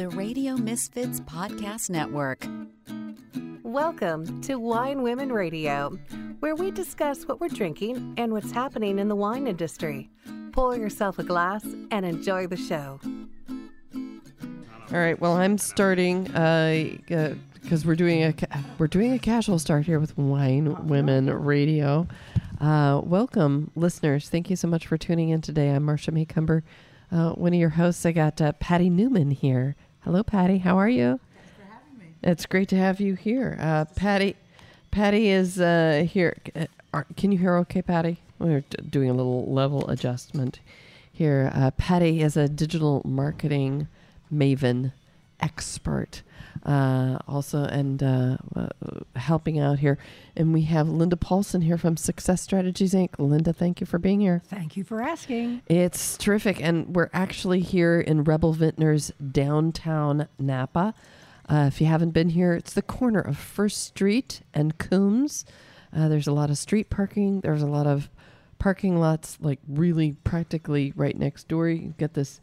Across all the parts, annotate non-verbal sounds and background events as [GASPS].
the Radio Misfits Podcast Network. Welcome to Wine Women Radio, where we discuss what we're drinking and what's happening in the wine industry. Pour yourself a glass and enjoy the show. All right. Well, I'm starting because uh, we're doing a ca- we're doing a casual start here with Wine Women Radio. Uh, welcome, listeners. Thank you so much for tuning in today. I'm Marcia Macomber, uh, one of your hosts. I got uh, Patty Newman here. Hello, Patty. How are you? Thanks for having me. It's great to have you here, uh, Patty. Patty is uh, here. Uh, are- Can you hear? Okay, Patty. We're d- doing a little level adjustment here. Uh, Patty is a digital marketing maven expert uh, also and uh, uh, helping out here. And we have linda paulson here from success strategies inc. Linda thank you for being here. Thank you for asking. it's terrific and we're actually here in rebel vintners downtown napa. Uh, if you haven't been here it's the corner of first street and coombs. Uh, there's a lot of street parking there's a lot of parking lots like really practically right next door. You get this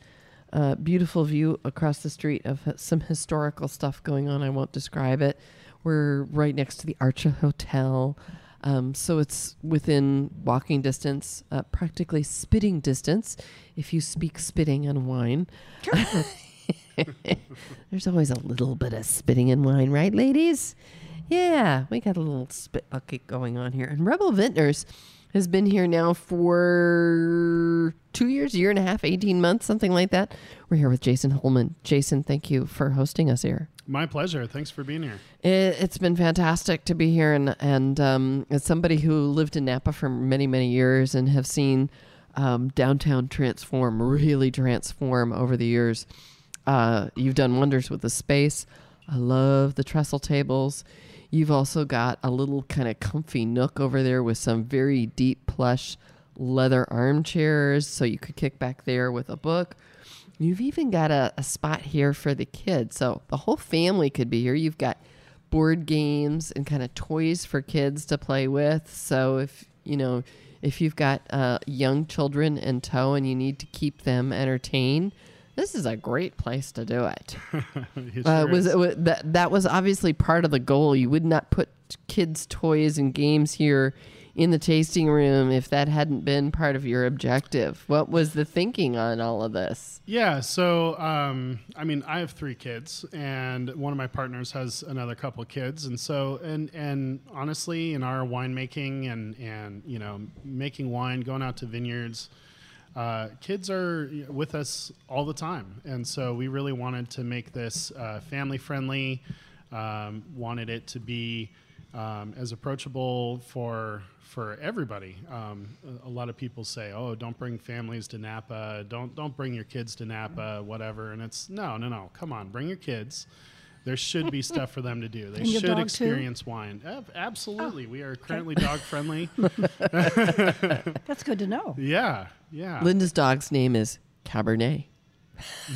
uh, beautiful view across the street of some historical stuff going on. I won't describe it. We're right next to the Archer Hotel. Um, so it's within walking distance, uh, practically spitting distance, if you speak spitting and wine. [LAUGHS] There's always a little bit of spitting in wine, right, ladies? Yeah, we got a little spit bucket going on here. And Rebel Vintners has been here now for two years, year and a half, 18 months, something like that. We're here with Jason Holman. Jason, thank you for hosting us here. My pleasure. Thanks for being here. It, it's been fantastic to be here, and and um, as somebody who lived in Napa for many many years and have seen um, downtown transform, really transform over the years. Uh, you've done wonders with the space. I love the trestle tables. You've also got a little kind of comfy nook over there with some very deep plush leather armchairs, so you could kick back there with a book. You've even got a, a spot here for the kids. So the whole family could be here. You've got board games and kind of toys for kids to play with. So if, you know, if you've got uh, young children in tow and you need to keep them entertained, this is a great place to do it. [LAUGHS] It Uh, sure was, it, wa- that that was obviously part of the goal. You would not put kids' toys and games here in the tasting room if that hadn't been part of your objective. What was the thinking on all of this? yeah. So, um, I mean, I have three kids, and one of my partners has another couple kids, and so, and and honestly, in our winemaking and and you know, making wine, going out to vineyards. Uh, kids are with us all the time, and so we really wanted to make this uh, family friendly. Um, wanted it to be um, as approachable for for everybody. Um, a, a lot of people say, "Oh, don't bring families to Napa. Don't don't bring your kids to Napa. Whatever." And it's no, no, no. Come on, bring your kids. There should be [LAUGHS] stuff for them to do. They should dog, too? experience wine. Ab- absolutely, we are currently dog friendly. [LAUGHS] [LAUGHS] That's good to know. yeah, yeah. Linda's dog's name is Cabernet.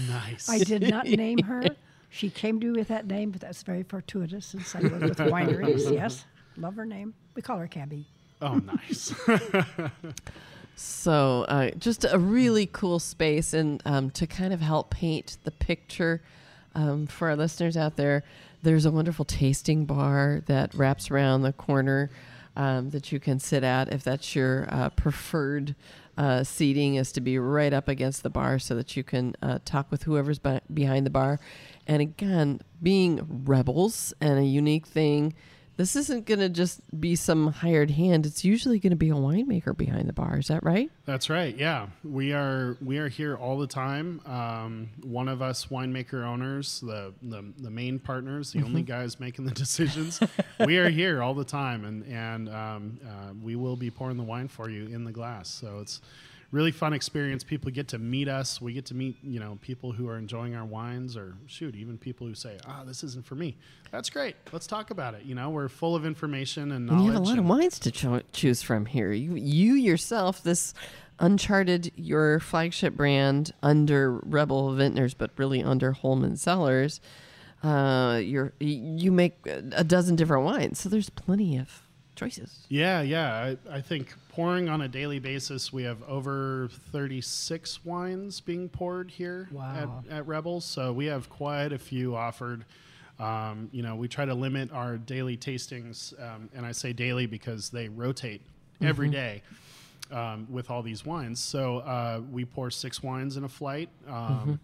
nice. I did not name her. She came to me with that name, but that's very fortuitous since I work with wineries. Yes, love her name. We call her Cabby. Oh, nice. So, uh, just a really cool space, and um, to kind of help paint the picture um, for our listeners out there, there's a wonderful tasting bar that wraps around the corner um, that you can sit at if that's your uh, preferred uh, seating, is to be right up against the bar so that you can uh, talk with whoever's be- behind the bar. And again, being rebels and a unique thing. This isn't going to just be some hired hand. It's usually going to be a winemaker behind the bar. Is that right? That's right. Yeah, we are we are here all the time. Um, one of us winemaker owners, the the, the main partners, the only guys making the decisions. [LAUGHS] we are here all the time, and and um, uh, we will be pouring the wine for you in the glass. So it's really fun experience. People get to meet us. We get to meet you know people who are enjoying our wines, or shoot, even people who say, "Ah, this isn't for me." That's great. Let's talk about it. You know, we're full of information and And you have a lot of wines to cho- choose from here. You, you yourself, this Uncharted, your flagship brand under Rebel Vintners, but really under Holman Cellars. Uh, you're, you make a dozen different wines, so there's plenty of choices. Yeah, yeah. I, I think pouring on a daily basis, we have over 36 wines being poured here Wow. at, at Rebels. So we have quite a few offered. Um, you know, we try to limit our daily tastings, um, and I say daily because they rotate every day um, with all these wines. So uh, we pour six wines in a flight. Um,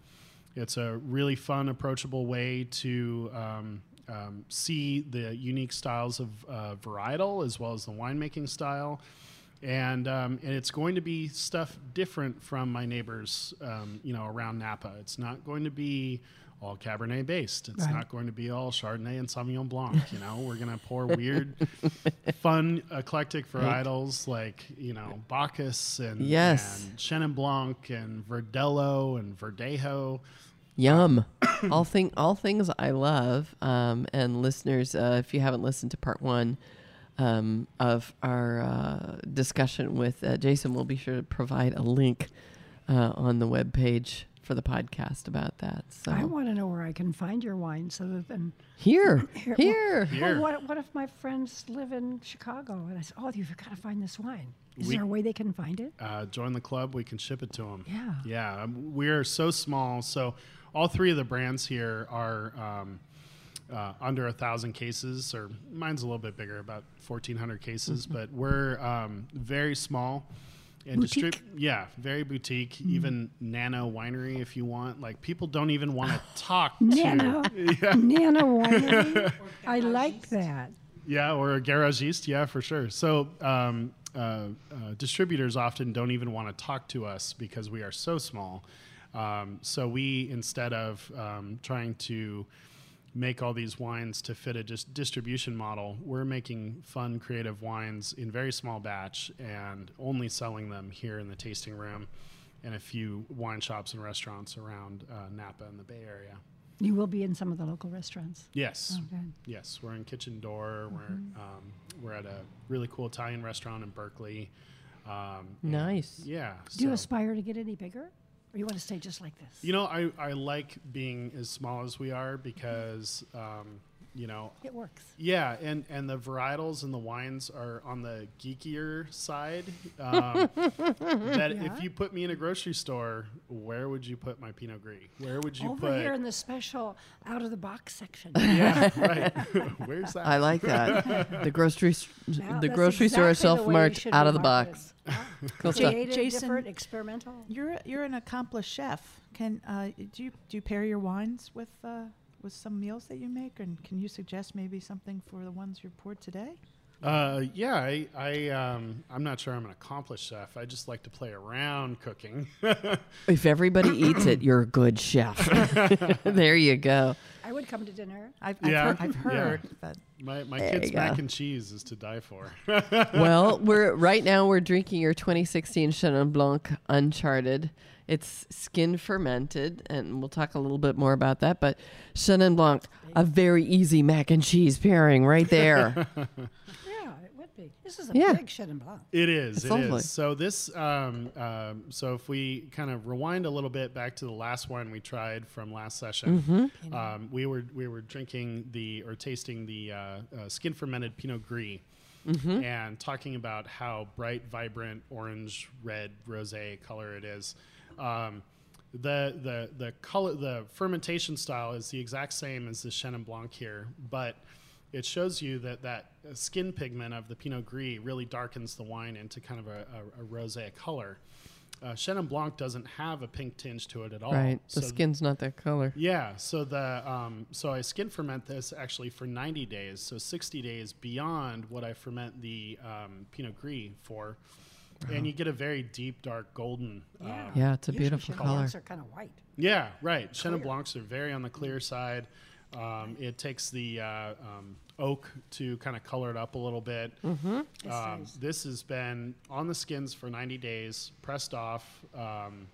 It's a really fun, approachable way to um, um, see the unique styles of uh, varietal as well as the winemaking style. And, um, and it's going to be stuff different from my neighbors, um, you know, around Napa. It's not going to be all Cabernet based. It's Right. not going to be all Chardonnay and Sauvignon Blanc. You know, we're going to pour [LAUGHS] weird, fun, eclectic varietals like you know Bacchus and Yes. and Chenin Blanc and Verdelho and Verdejo. Yum. [COUGHS] all thing all things I love. Um, and listeners, uh, if you haven't listened to part one um, of our uh, discussion with uh, Jason, we'll be sure to provide a link uh, on the webpage for the podcast about that. So I want to know where I can find your wines other than [LAUGHS] here, Here, [LAUGHS] here. Here. Well, what, what if my friends live in Chicago and I say, oh, you've got to find this wine? Is We- there a way they can find it? Uh, join the club. We can ship it to them. Yeah. Yeah. um, We're so small. So all three of the brands here are um, uh, under a thousand cases, or mine's a little bit bigger, about fourteen hundred cases. But we're um, very small. And distrib- yeah, very boutique, even nano winery if you want. Like people don't even want to [LAUGHS] talk to Nano, [LAUGHS] nano winery. [LAUGHS] I like that. Yeah, or a garagiste. Yeah, for sure. So um, uh, uh, distributors often don't even want to talk to us because we are so small. Um, so we, instead of um, trying to make all these wines to fit a just distribution model, we're making fun, creative wines in very small batch and only selling them here in the tasting room and a few wine shops and restaurants around uh, Napa and the Bay Area. You will be in some of the local restaurants. Yes. Oh. Yes, we're in Kitchen Door. We're um, we're at a really cool Italian restaurant in Berkeley. Um, Nice. Yeah. Do you aspire to get any bigger? Or you want to stay just like this? you know, I, I like being as small as we are because, um, you know, it works. yeah, and, and the varietals and the wines are on the geekier side. Um, [LAUGHS] that Yeah. if you put me in a grocery store, where would you put my Pinot Gris? Where would you Over put? here in the special out of the box section. [LAUGHS] yeah, right. [LAUGHS] Where's that? I like that. the grocery, s- Now, the that's grocery store exactly the self-marked out of the box. Cool stuff. Creative, Jason- different, experimental. You're you're an accomplished chef. Can uh, do you do you pair your wines with uh, with some meals that you make, and can you suggest maybe something for the ones you poured today? Uh, yeah, I, I, um, I'm not sure I'm an accomplished chef. I just like to play around cooking. [LAUGHS] If everybody eats it, you're a good chef. [LAUGHS] there you go. I would come to dinner. I've I've, Yeah, heard, I've yeah. heard that. my my There kids' you mac and cheese is to die for. well, [LAUGHS] we're right now we're drinking your 2016 Chenin Blanc Uncharted. It's skin fermented, and we'll talk a little bit more about that. But Chenin Blanc, a very easy mac and cheese pairing right there. [LAUGHS] Yeah, it would be. This is a Yeah. big Chenin Blanc. It is. It's It lovely. is. So this. Um, um, so if we kind of rewind a little bit back to the last wine we tried from last session, Mm-hmm. um, we were we were drinking the or tasting the uh, uh, skin fermented Pinot Gris. Mm-hmm. And talking about how bright, vibrant orange, red, rosé color it is, um, the the the color, the fermentation style is the exact same as the Chenin Blanc here, but it shows you that that skin pigment of the Pinot Gris really darkens the wine into kind of a, a, a rosé color. Uh, Chenin Blanc doesn't have a pink tinge to it at all. right. The So skin's not that color. yeah, so the um, so I skin ferment this actually for 90 days, so 60 days beyond what I ferment the um, Pinot Gris for, and you get a very deep, dark, golden. Yeah. Um, Yeah, it's a beautiful Chenin color. Blancs are kind of white. yeah, right. Chenin Blancs are very on the clear side. Um, it takes the uh, um, oak to kind of color it up a little bit. Mm-hmm. This Um, is- this has been on the skins for 90 days, pressed off, um,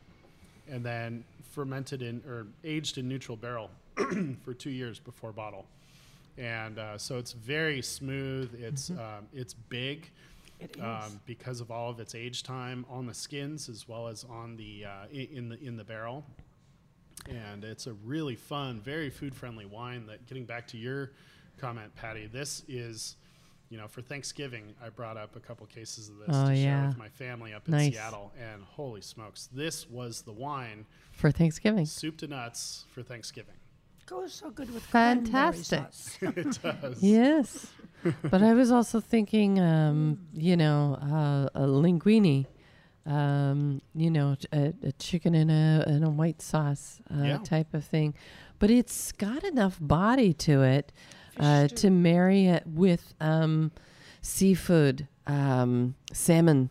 and then fermented in or aged in neutral barrel [CLEARS THROAT] for two years before bottle. And uh, so it's very smooth. It's um, it's big It is. um, because of all of its age time on the skins as well as on the uh, in the in the barrel. And it's a really fun, very food friendly wine. That getting back to your comment, Patty, this is, you know, for Thanksgiving, I brought up a couple cases of this Oh, to share yeah. with my family up in Nice. Seattle, and holy smokes, this was the wine, For Thanksgiving. soup to nuts for Thanksgiving. Goes so good with Fantastic. sauce. [LAUGHS] it does. Yes. but I was also thinking, um, you know, uh, a linguine, um, you know, a chicken in a in a white sauce uh, Yeah. type of thing. But it's got enough body to it uh, to marry it with um, seafood, um, salmon,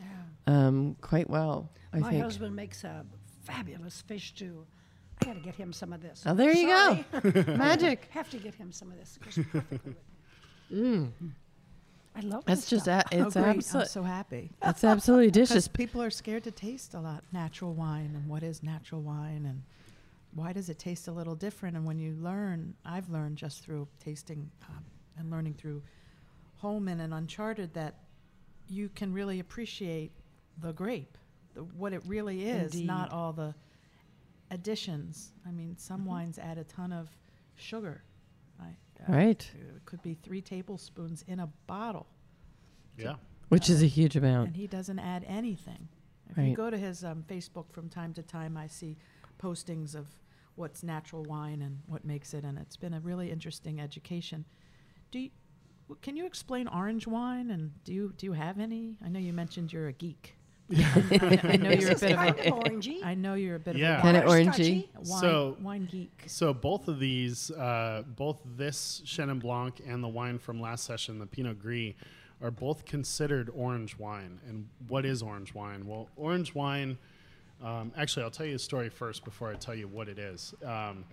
Yeah. um, quite well. I My think. husband makes a fabulous fish stew. I got to get him some of this. Oh, there you Sorry. go. [LAUGHS] Magic. [LAUGHS] Have to get him some of this. It goes it. Mm. I love That's this just stuff. a, it's oh, great. absolutely I'm so happy. it's absolutely [LAUGHS] delicious. people are scared to taste a lot natural wine and what is natural wine and why does it taste a little different? And when you learn, I've learned just through tasting um, and learning through Holman and Uncharted that you can really appreciate the grape, the, what it really is, not all the additions. I mean, some wines add a ton of sugar. I, uh, Right. It could be three tablespoons in a bottle Yeah. Which is a huge amount. and he doesn't add anything. If you Right. go to his um, Facebook from time to time, I see postings of what's natural wine and what makes it, and it's been a really interesting education. Do you, w- can you explain orange wine, and do you do you have any? I know you mentioned you're a geek. I, I know [LAUGHS] you're a bit is of kind a. of orangey. I know you're a bit Yeah. of Kinda orangey. Wine, So- wine geek. So both of these, uh, both this Chenin Blanc and the wine from last session, the Pinot Gris, are both considered orange wine. And what is orange wine? Well, orange wine. Um, actually, I'll tell you a story first before I tell you what it is. Um,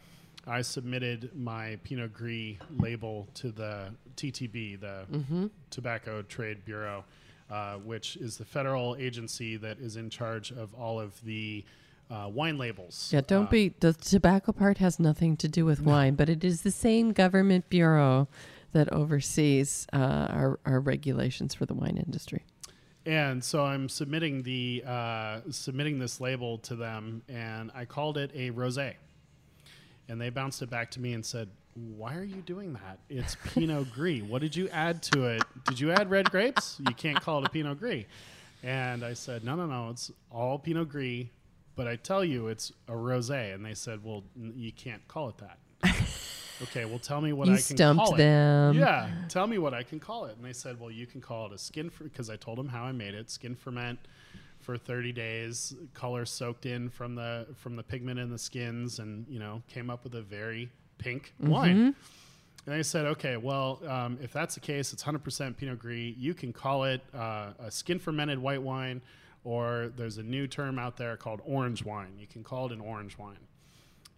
I submitted my Pinot Gris label to the TTB, the Tobacco Trade Bureau, uh, which is the federal agency that is in charge of all of the uh, wine labels. Yeah, don't be. The tobacco part has nothing to do with wine, but it is the same government bureau that oversees uh, our, our regulations for the wine industry. And so I'm submitting the uh, submitting this label to them, and I called it a rosé. And they bounced it back to me and said, "Why are you doing that? It's Pinot Gris. What did you add to it? Did you add red grapes? You can't call it a Pinot Gris." And I said, "No, no, no. It's all Pinot Gris, but I tell you, it's a rosé." And they said, "Well, n- you can't call it that." [LAUGHS] okay, well, tell me what you I can stumped call it. Stumped them. Yeah, tell me what I can call it. And they said, well, you can call it a skin because I told them how I made it. Skin ferment for 30 days, color soaked in from the from the pigment in the skins, and you know came up with a very pink wine. And they said, okay, well, um, if that's the case, it's 100% Pinot Gris. You can call it uh, a skin fermented white wine, or there's a new term out there called orange wine. You can call it an orange wine.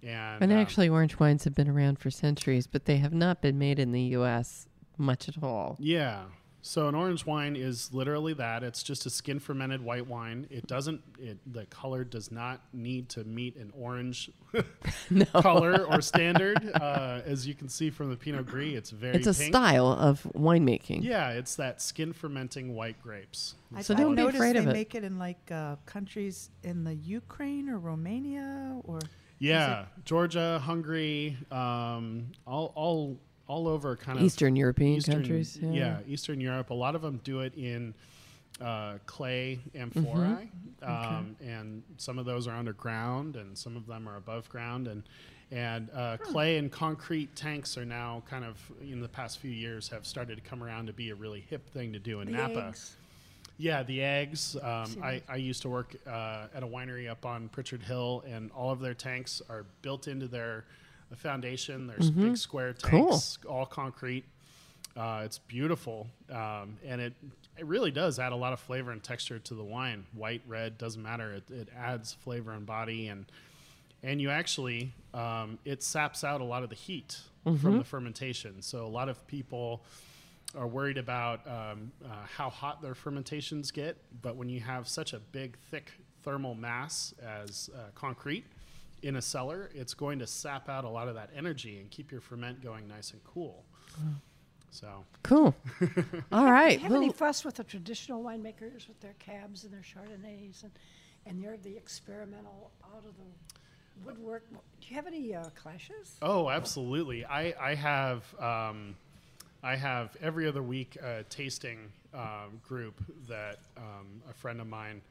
And, And um, actually, orange wines have been around for centuries, but they have not been made in the U.S. much at all. Yeah. So an orange wine is literally that. It's just a skin fermented white wine. It doesn't. It, the color does not need to meet an orange [LAUGHS] [LAUGHS] color or standard. Uh, as you can see from the Pinot Gris, it's very. It's a pink. style of winemaking. Yeah, it's that skin fermenting white grapes. I, So I've don't be noticed afraid they of it. make it in like uh, countries in the Ukraine or Romania or Yeah, Georgia, Hungary, um, all all all over kind of Eastern European Eastern- countries. Yeah. Eastern Europe. A lot of them do it in uh, clay amphorae, um, and some of those are underground, and some of them are above ground, and and uh, clay and concrete tanks are now kind of in the past few years have started to come around to be a really hip thing to do in The Napa. eggs. Yeah, the eggs. Um, I. I used to work uh, at a winery up on Pritchard Hill, and all of their tanks are built into their foundation. There's big square Cool. tanks, all concrete. Uh, it's beautiful, um, and it it really does add a lot of flavor and texture to the wine. White, red, doesn't matter. It, it adds flavor and body, and and you actually um, it saps out a lot of the heat from the fermentation. So a lot of people are worried about um, uh, how hot their fermentations get, but when you have such a big, thick thermal mass as uh, concrete in a cellar, it's going to sap out a lot of that energy and keep your ferment going nice and cool. So Cool. [LAUGHS] All right. Do right. you have any fuss with the traditional winemakers with their cabs and their chardonnays and, and they're the experimental out of the woodwork? Do you have any uh, clashes? Oh, absolutely. I, I have um, I have every other week a tasting um, group that um, a friend of mine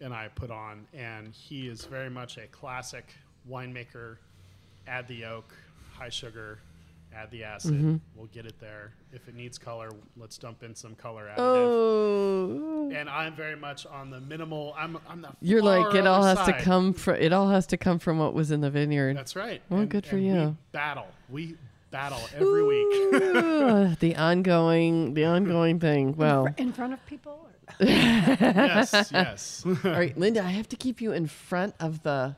and I put on, and he is very much a classic winemaker. Add the oak, high sugar, add the acid. Mm-hmm. We'll get it there. If it needs color, let's dump in some color additive. Oh, And I'm very much on the minimal. I'm I'm the you're like it all other has to come from. It all has to come from what was in the vineyard. That's right. Well, good for we you. battle. We battle every week. [LAUGHS] The ongoing, the ongoing thing. Well, In front of people? [LAUGHS] Yes, yes. all right, Linda, I have to keep you in front of the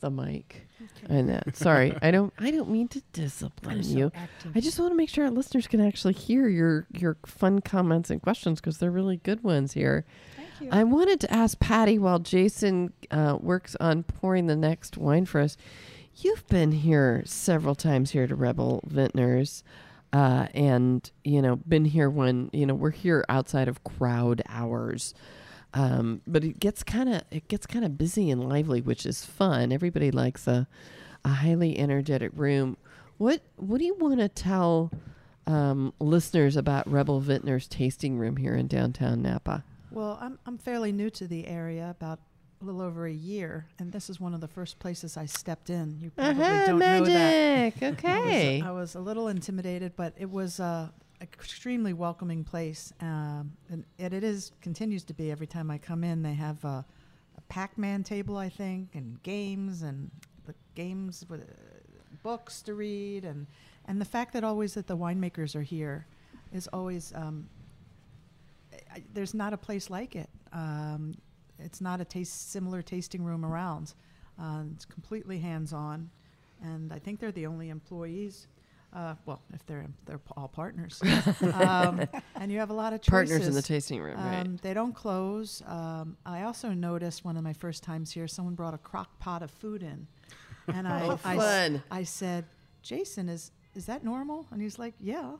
the mic. And that. Sorry, I don't. I don't mean to discipline so you. active. I just want to make sure our listeners can actually hear your your fun comments and questions because they're really good ones here. Thank you. I wanted to ask Patty while Jason uh, works on pouring the next wine for us. You've been here several times here to Rebel Vintners, uh, and you know been here when you know we're here outside of crowd hours. Um, but it gets kind of it gets kind of busy and lively, which is fun. Everybody likes a a highly energetic room. What what do you want to tell um, listeners about Rebel Vintners tasting room here in downtown Napa? Well, I'm I'm fairly new to the area, about a little over a year, and this is one of the first places I stepped in. You probably Uh-huh, don't know that. magic. [LAUGHS] I was- Okay. I was, a little intimidated, but it was a extremely welcoming place, um, and it, it is continues to be. Every time I come in, they have a, a Pac-Man table, I think, and games and the games with uh, books to read, and and the fact that always that the winemakers are here is always. Um, I, there's not a place like it. Um, it's not a taste similar tasting room around. Uh, it's completely hands-on, and I think they're the only employees. Uh, well, if they're they're all partners, [LAUGHS] um, and you have a lot of choices. Partners in the tasting room, right? Um, they don't close. Um, I also noticed one of my first times here, someone brought a crock pot of food in, and I, Oh, I s- fun. I said, Jason, is is that normal? And he's like, Yeah.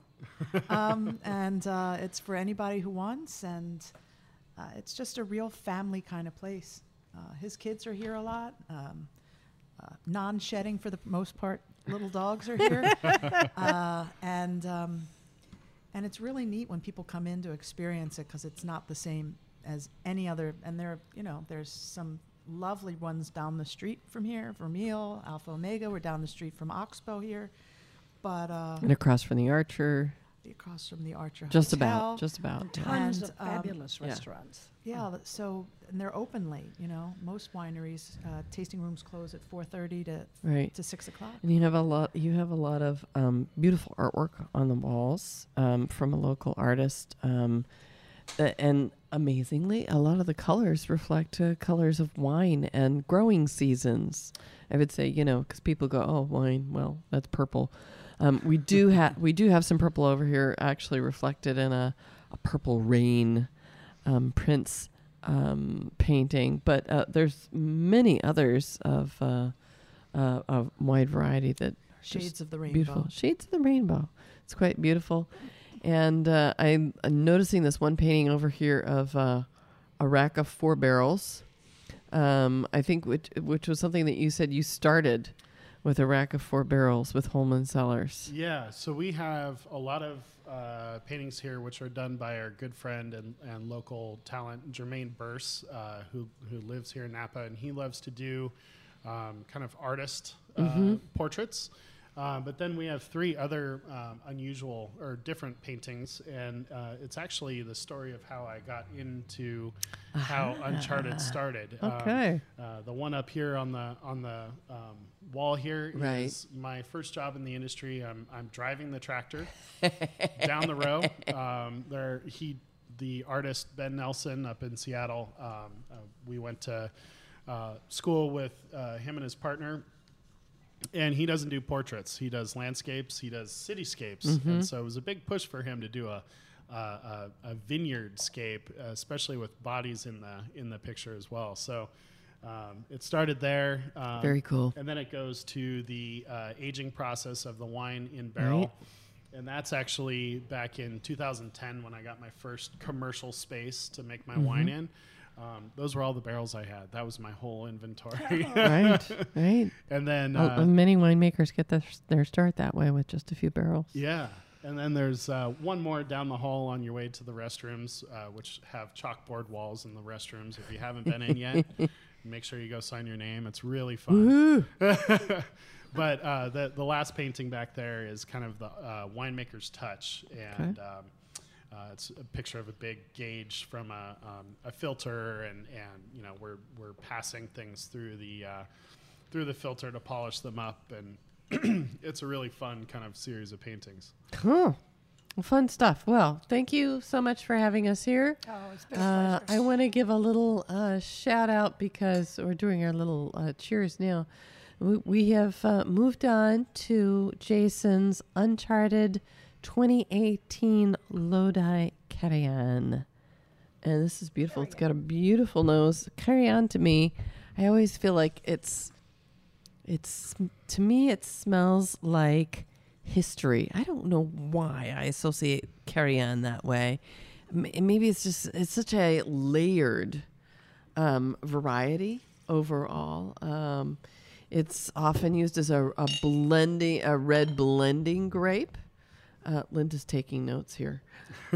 um, and uh, it's for anybody who wants, and uh, it's just a real family kind of place. Uh, his kids are here a lot. Um, uh, non-shedding for the most part. Little dogs are [LAUGHS] here, uh, and um, and it's really neat when people come in to experience it because it's not the same as any other. And there, you know, there's some lovely ones down the street from here, Vermeil, Alpha Omega. We're down the street from Oxbow here, but uh, and across from the Archer, across from the Archer just Hotel. about, just about. yeah. Tons And, of um, fabulous yeah. restaurants. Yeah, th- so and they're open late. You know, most wineries uh, tasting rooms close at 4:30 to Right. to six o'clock. And you have a lot. You have a lot of um, beautiful artwork on the walls um, from a local artist, um, and amazingly, a lot of the colors reflect uh, colors of wine and growing seasons. I would say, you know, because people go, "Oh, wine. Well, that's purple." Um, we do have we do have some purple over here, actually reflected in a, a purple rain um, Prince um, painting, but uh, there's many others of uh, uh, a wide variety that Shades of the rainbow. beautiful shades of the rainbow. It's quite beautiful, and uh, I'm, I'm noticing this one painting over here of uh, a rack of four barrels. Um, I think which which was something that you said you started with a rack of four barrels with Holman Cellars. Yeah, so we have a lot of uh, paintings here, which are done by our good friend and, and local talent, Jermaine Burse, uh, who, who lives here in Napa, and he loves to do um, kind of artist uh, portraits. Uh, but then we have three other um, unusual or different paintings, and uh, it's actually the story of how I got into how Uncharted started. Um, Okay. uh, the one up here on the on the um, wall here is Right. my first job in the industry. I'm I'm driving the tractor down the row. [LAUGHS] Um, there he the artist Ben Nelson up in Seattle. Um, uh, we went to uh, school with uh, him and his partner. And he doesn't do portraits. He does landscapes. He does cityscapes. Mm-hmm. And so it was a big push for him to do a a, a, a vineyard scape, uh, especially with bodies in the in the picture as well. So um, it started there. Um, Very cool. And then it goes to the uh, aging process of the wine in barrel. Right. And that's actually back in 2010 when I got my first commercial space to make my Mm-hmm. wine in. Um, those were all the barrels I had. That was my whole inventory. [LAUGHS] right, right. [LAUGHS] and then, Uh, uh, many winemakers get their, their start that way with just a few barrels. yeah, And then there's uh, one more down the hall on your way to the restrooms, uh, which have chalkboard walls in the restrooms. If you haven't been in yet, [LAUGHS] make sure you go sign your name. It's really fun. but uh, the the last painting back there is kind of the uh, winemaker's touch, and um, uh, it's a picture of a big gauge from a, um, a filter, and, and you know we're we're passing things through the uh, through the filter to polish them up, and [CLEARS THROAT] it's a really fun kind of series of paintings. Cool. Fun stuff. Well, thank you so much for having us here. Oh, it's been Uh, pleasure. I want to give a little uh, shout out because we're doing our little uh, cheers now. We, we have uh, moved on to Jason's Uncharted 2018 Lodi Carignan. And this is beautiful. It's got a beautiful nose. Carignan to me, I always feel like it's, it's to me, it smells like history. I don't know why I associate Carignan that way. Maybe it's just it's such a layered um, variety overall. Um, it's often used as a, a blending, a red blending grape. Uh, Linda's taking notes here.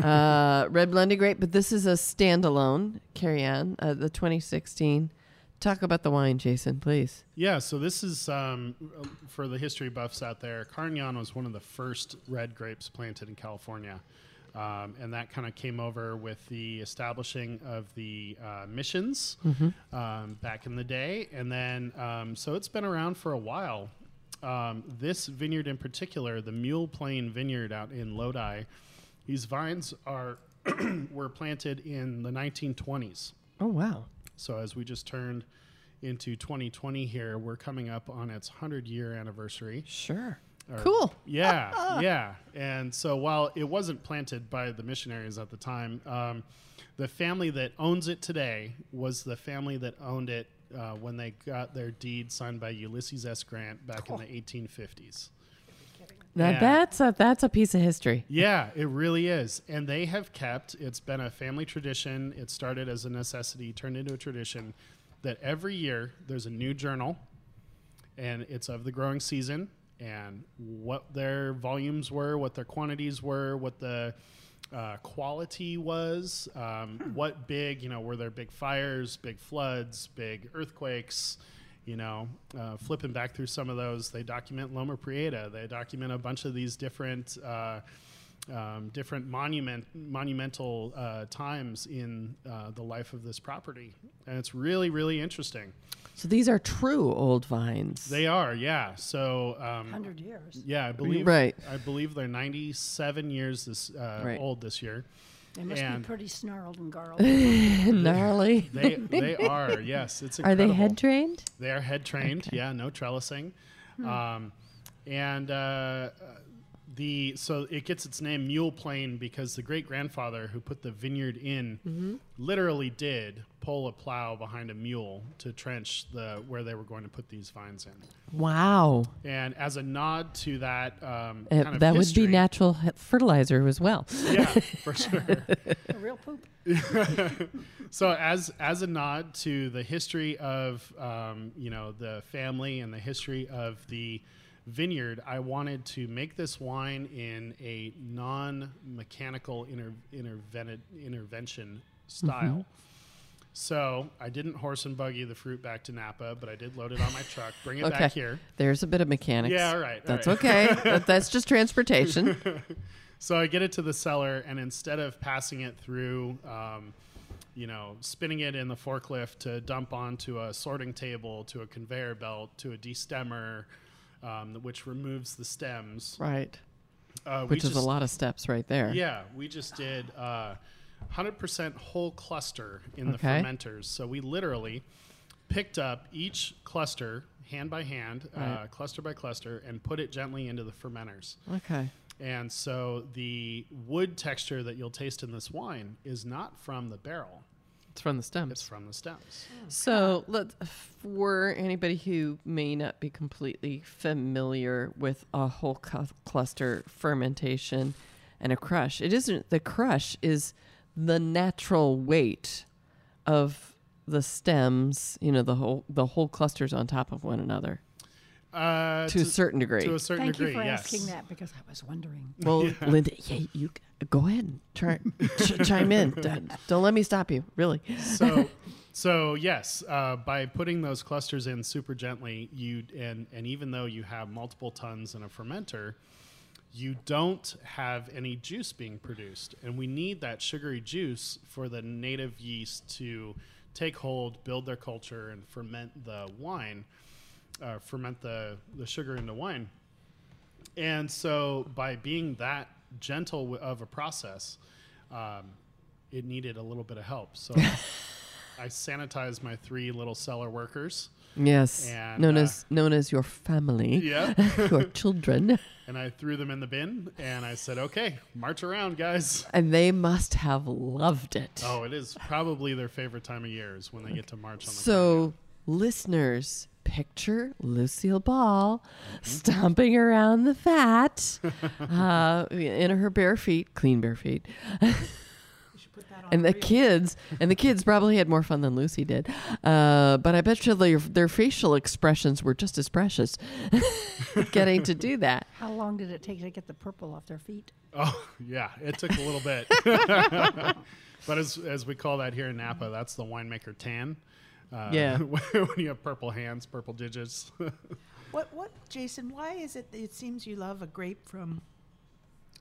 Uh, red blending grape, but this is a standalone Carignan, uh, the 2016. Talk about the wine, Jason, please. Yeah, so this is um, for the history buffs out there. Carignan was one of the first red grapes planted in California. Um, and that kind of came over with the establishing of the uh, missions um, back in the day. And then, um, so it's been around for a while. Um, this vineyard in particular, the Mule Plain Vineyard out in Lodi, these vines are [CLEARS THROAT] were planted in the 1920s. Oh wow! So as we just turned into 2020 here, we're coming up on its 100 year anniversary. Sure. Or- Cool. Yeah, [LAUGHS] yeah. And so while it wasn't planted by the missionaries at the time, um, the family that owns it today was the family that owned it uh, when they got their deed signed by Ulysses S. Grant back in the [LAUGHS] 1850s. Now Yeah. that's a that's a piece of history. Yeah, it really is. And they have kept, it's been a family tradition. It started as a necessity, turned into a tradition that every year there's a new journal and it's of the growing season and what their volumes were, what their quantities were, what the uh, quality was, um, what big, you know, were there big fires, big floods, big earthquakes, you know, uh, flipping back through some of those, they document Loma Prieta. They document a bunch of these different, uh, um, different monument, monumental uh, times in uh, the life of this property, and it's really, really interesting. So these are true old vines. They are, yeah. So, um, 100 years. yeah, I believe, Right. I believe they're 97 years this uh, Right. old this year. They must And- be pretty snarled and garled. [LAUGHS] [LAUGHS] Gnarly. They they are, yes. It's Are they head trained? They are head trained. Yeah, no trellising. Um, and uh, the so it gets its name Mule Plain because the great grandfather who put the vineyard in literally did pull a plow behind a mule to trench the where they were going to put these vines in. Wow. And as a nod to that, um, Uh, kind of that would be natural fertilizer as well. Yeah, for sure. [LAUGHS] A real poop. [LAUGHS] so as as a nod to the history of um, you know the family and the history of the vineyard, I wanted to make this wine in a non-mechanical inter- intervented intervention style. So I didn't horse and buggy the fruit back to Napa, but I did load it on my truck, bring it Okay. back here. There's a bit of mechanics. Yeah, all right, all That's right. okay. that, that's just transportation. [LAUGHS] So I get it to the cellar, and instead of passing it through, um, you know, spinning it in the forklift to dump onto a sorting table, to a conveyor belt, to a destemmer, um, which removes the stems. right. Uh, Which is just- a lot of steps right there. Yeah, we just did uh, 100% whole cluster in the fermenters. So we literally picked up each cluster hand by hand, uh, cluster by cluster, and put it gently into the fermenters. Okay. And so the wood texture that you'll taste in this wine is not from the barrel, It's from the stems. it's from the stems. So, let for anybody who may not be completely familiar with a whole cu- cluster fermentation and a crush, it isn't the crush is the natural weight of the stems. You know, the whole the whole clusters on top of one another. Uh, to a certain degree. to a certain Thank degree, you for yes. asking that because I was wondering. well, [LAUGHS] Linda, yeah, you go ahead, and try, ch- [LAUGHS] chime in. D- Don't let me stop you. Really. so [LAUGHS] so yes uh, by putting those clusters in super gently you and and even though you have multiple tons in a fermenter you don't have any juice being produced and we need that sugary juice for the native yeast to take hold build their culture and ferment the wine uh, ferment the, the sugar into wine and so by being that gentle w- of a process um, it needed a little bit of help so [LAUGHS] I sanitized my three little cellar workers. Yes, And, known uh, as known as your family, Yeah. [LAUGHS] your children, [LAUGHS] and I threw them in the bin and I said, okay, march around, guys. and they must have loved it. Oh, it is probably their favorite time of year is when they get to march on the So, listeners, picture Lucille Ball stomping around the vat [LAUGHS] uh, in her bare feet, clean bare feet. [LAUGHS] and the kids, and the kids probably had more fun than Lucy did. Uh, but I bet you their, their facial expressions were just as precious [LAUGHS] getting to do that. How long did it take to get the purple off their feet? Oh, yeah, it took a little bit. but as, as we call that here in Napa, that's the winemaker tan. Uh, Yeah. [LAUGHS] when you have purple hands, purple digits. [LAUGHS] What, what, Jason? Why is it that it seems you love a grape from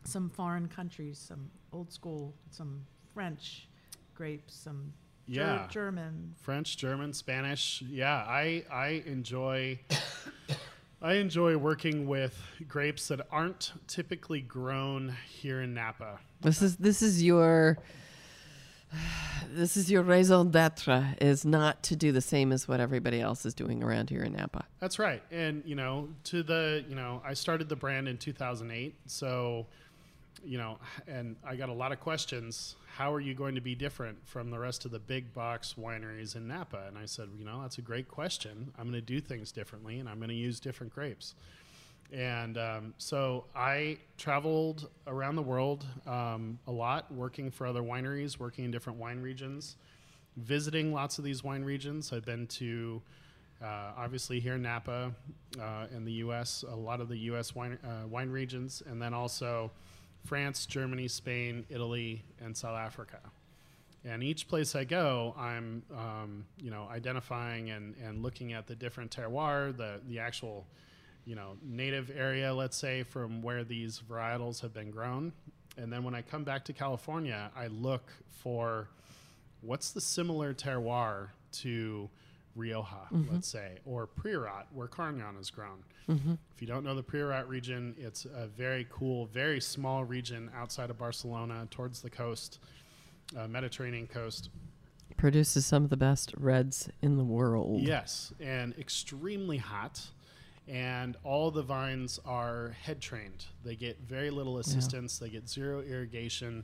some foreign countries, some old school, some French grapes, some Ger- Yeah. German? French, German, Spanish. Yeah, I I enjoy [COUGHS] I enjoy working with grapes that aren't typically grown here in Napa. This is this is your [SIGHS] this is your raison d'être is not to do the same as what everybody else is doing around here in Napa. That's right. And you know, to the, you know, I started the brand in 2008, so you know, and I got a lot of questions. How are you going to be different from the rest of the big box wineries in Napa? And I said, you know, that's a great question. I'm going to do things differently, and I'm going to use different grapes. And um, so I traveled around the world um, a lot, working for other wineries, working in different wine regions, visiting lots of these wine regions. I've been to, uh, obviously, here in Napa uh, in the U.S., a lot of the U.S. wine, uh, wine regions, and then also France, Germany, Spain, Italy, and South Africa. And each place I go, I'm, um, you know, identifying and, and looking at the different terroir, the, the actual, you know, native area, let's say, from where these varietals have been grown. And then when I come back to California, I look for what's the similar terroir to Rioja, let's say, or Priorat, where Carignan is grown. If you don't know the Priorat region, it's a very cool, very small region outside of Barcelona, towards the coast, uh, Mediterranean coast. Produces some of the best reds in the world. Yes, and extremely hot. And all the vines are head trained. They get very little assistance. They get zero irrigation.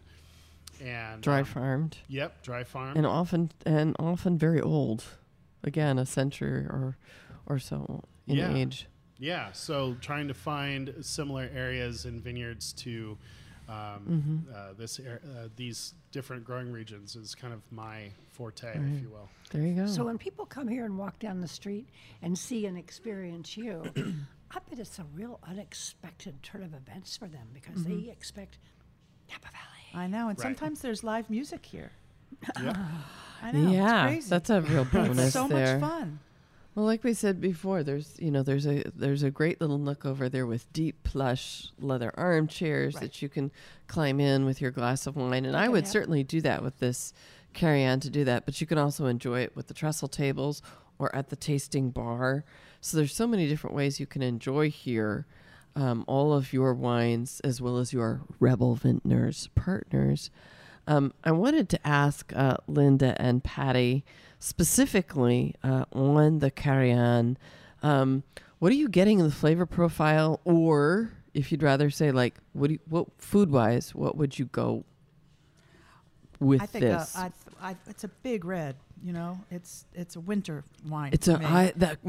And Dry um, farmed. Yep, dry farm. And often and often very old. Again, a century or or so in Yeah. age. Yeah, so trying to find similar areas and vineyards to um, Mm-hmm. uh, this ar- uh, these different growing regions is kind of my forte, Right. if you will. There you go. So when people come here and walk down the street and see and experience you, [CLEARS THROAT] I bet it's a real unexpected turn of events for them because they expect Napa Valley. I know, and Right. sometimes there's live music here. Yep. [SIGHS] I know. yeah, it's crazy. that's a real bonus [LAUGHS] It's so there. much fun. Well, like we said before, there's you know there's a there's a great little nook over there with deep plush leather armchairs Right. that you can climb in with your glass of wine, and I would have- certainly do that with this Carignan to do that. But you can also enjoy it with the trestle tables or at the tasting bar. So there's so many different ways you can enjoy here um, all of your wines as well as your Rebel Vintners partners. Um, I wanted to ask uh, Linda and Patty specifically uh, on the Carignan. Um, what are you getting in the flavor profile, or if you'd rather say, like, what do you, what food-wise, what would you go with I think uh, this? I, I, it's a big red. You know, it's it's a winter wine. it's a me. That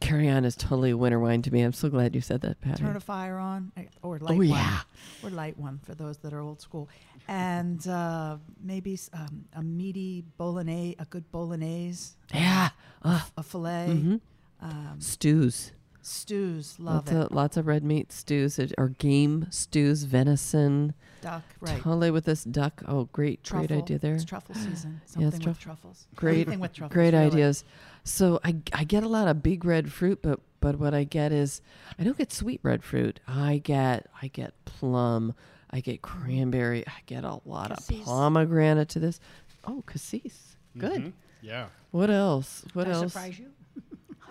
Carignan is totally a winter wine to me. I'm so glad you said that, Patty. Turn a fire on, eh, or light oh one, yeah, or light one for those that are old school, and uh, maybe um, a meaty bolognese, a good bolognese, yeah. Uh, a fillet, mhm. um, Stews. Stews, love lots it. of lots of red meat stews or game stews, venison. Duck, right. Totally with this duck. Oh, great, Truffle. great idea there. It's truffle [GASPS] season. Yeah, Something it's with truffles. Great, Anything with truffles. great really. ideas. So I, I get a lot of big red fruit, but but what I get is I don't get sweet red fruit. I get I get plum. I get cranberry. I get a lot Cassis. of pomegranate to this. Oh, cassis. Good. Mhm. Yeah. What else? What Did else? surprise you?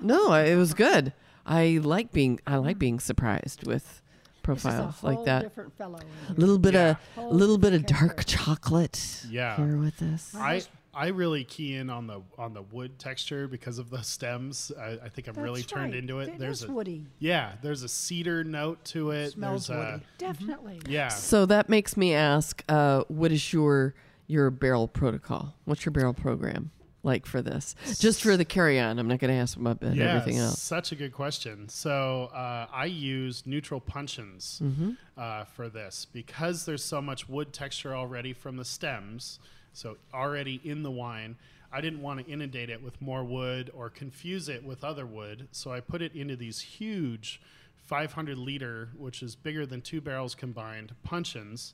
No, I- it was [LAUGHS] good. I like being I like being surprised with This is a profiles like whole that. different fellow. A little bit Yeah. of a little bit of dark chocolate. Yeah. Here with this. I I really key in on the on the wood texture because of the stems. I, I think I'm really That's turned right. into it. It there's a woody. yeah, there's a cedar note to it. Smells there's a, woody. Definitely. Yeah. So that makes me ask, uh, what is your your barrel protocol? What's your barrel program like for this? Just for the Carignan. I'm not going to ask about Yeah, everything else. Such a good question. So uh, I use neutral puncheons Mm-hmm. uh, for this because there's so much wood texture already from the stems. So already in the wine, I didn't want to inundate it with more wood or confuse it with other wood. So I put it into these huge 500 liter, which is bigger than two barrels combined, puncheons.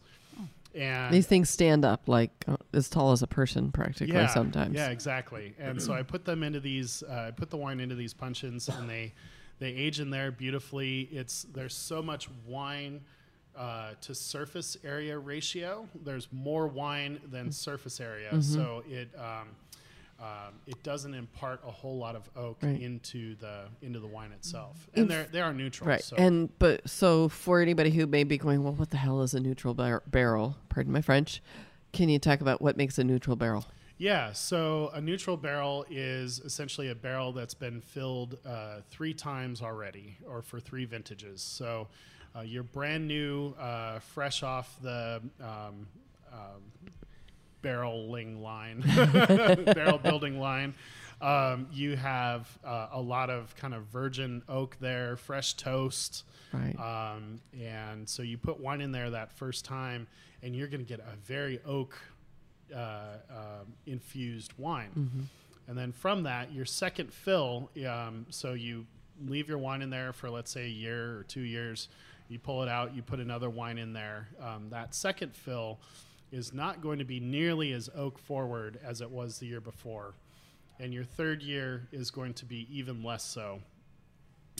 And These things stand up like uh, as tall as a person, practically. sometimes. yeah, exactly. And so I put them into these. Uh, I put the wine into these puncheons, and they they age in there beautifully. It's there's so much wine uh, to surface area ratio. There's more wine than surface area, Mm-hmm. so it. Um, um, it doesn't impart a whole lot of oak Right. into the into the wine itself, and they're they are neutral. Right. So. And but so for anybody who may be going, well, what the hell is a neutral bar- barrel? Pardon my French. Can you talk about what makes a neutral barrel? Yeah, so a neutral barrel is essentially a barrel that's been filled uh, three times already, or for three vintages. So uh, you're brand new, uh, fresh off the um, um, barreling line, [LAUGHS] barrel building line. Um, you have uh, a lot of kind of virgin oak there, fresh toast. Right. Um, and so you put wine in there that first time, and you're going to get a very oak uh, um infused wine. And then from that, your second fill, um, so you leave your wine in there for, let's say, a year or two years. You pull it out, you put another wine in there. Um, that second fill is not going to be nearly as oak forward as it was the year before. And your third year is going to be even less so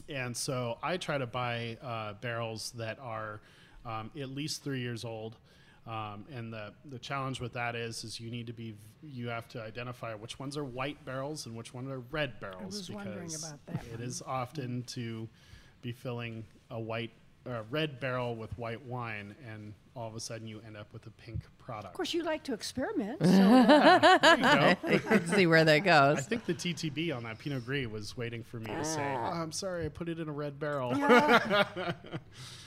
and so I try to buy uh, barrels that are um, at least three years old. Um, and the, the challenge with that is is you need to be you have to identify which ones are white barrels and which ones are red barrels was wondering because about that it one. is often to be filling a white a red barrel with white wine and all of a sudden you end up with a pink product. Of course, you like to experiment. So [LAUGHS] uh, There you go. [LAUGHS] I see where that goes. I think the TTB on that Pinot Gris was waiting for me to say, oh, "I'm sorry, I put it in a red barrel." [LAUGHS]